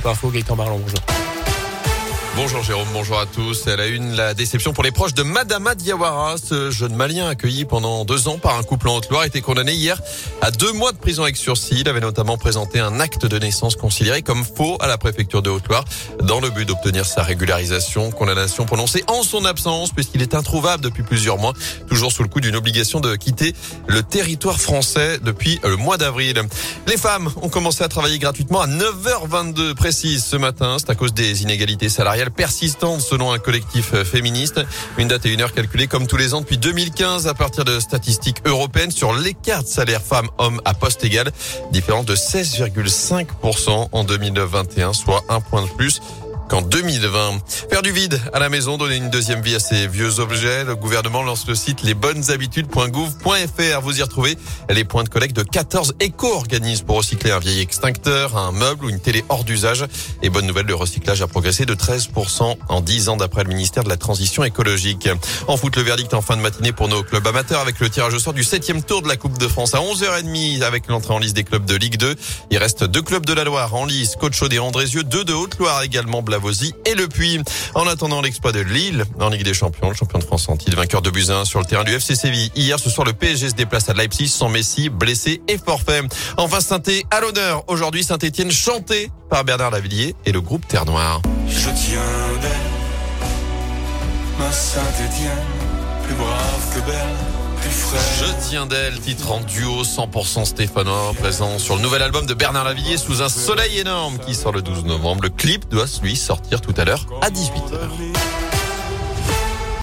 Scoop Info, Gaëtan Barlon, bonjour. Bonjour Jérôme, bonjour à tous. Elle a une la déception pour les proches de Madama Diawara. Ce jeune malien accueilli pendant deux ans par un couple en Haute-Loire était condamné hier à deux mois de prison avec sursis. Il avait notamment présenté un acte de naissance considéré comme faux à la préfecture de Haute-Loire dans le but d'obtenir sa régularisation. Condamnation prononcée en son absence puisqu'il est introuvable depuis plusieurs mois, toujours sous le coup d'une obligation de quitter le territoire français depuis le mois d'avril. Les femmes ont commencé à travailler gratuitement à 9h22 précise ce matin. C'est à cause des inégalités salariales persistante selon un collectif féministe. Une date et une heure calculée comme tous les ans depuis 2015 à partir de statistiques européennes sur l'écart de salaire femmes-hommes à poste égal, différent de 16,5% en 2021, soit un point de plus qu'en 2020. Faire du vide à la maison, donner une deuxième vie à ces vieux objets. Le gouvernement lance le site lesbonneshabitudes.gouv.fr. Vous y retrouvez les points de collecte de 14 éco-organismes pour recycler un vieil extincteur, un meuble ou une télé hors d'usage. Et bonne nouvelle, le recyclage a progressé de 13% en 10 ans d'après le ministère de la Transition écologique. En foot, le verdict en fin de matinée pour nos clubs amateurs avec le tirage au sort du 7 tour de la Coupe de France à 11h30 avec l'entrée en liste des clubs de Ligue 2. Il reste deux clubs de la Loire en lice, Côte-Chaude et Andrézieux, deux de Haute-Loire également, et Le Puy. En attendant l'exploit de Lille en Ligue des Champions, le champion de France en titre, vainqueur de Buzyn sur le terrain du FC Séville. Hier, ce soir, le PSG se déplace à Leipzig sans Messi, blessé et forfait. Enfin, saint à l'honneur. Aujourd'hui, Saint-Etienne chanté par Bernard Lavillier et le groupe Terre Noire. Je tiens ma Saint-Etienne, plus brave que belle. Je tiens d'elle, titre en duo 100% stéphanois, présent sur le nouvel album de Bernard Lavillier sous un soleil énorme qui sort le 12 novembre. Le clip doit lui sortir tout à l'heure à 18h.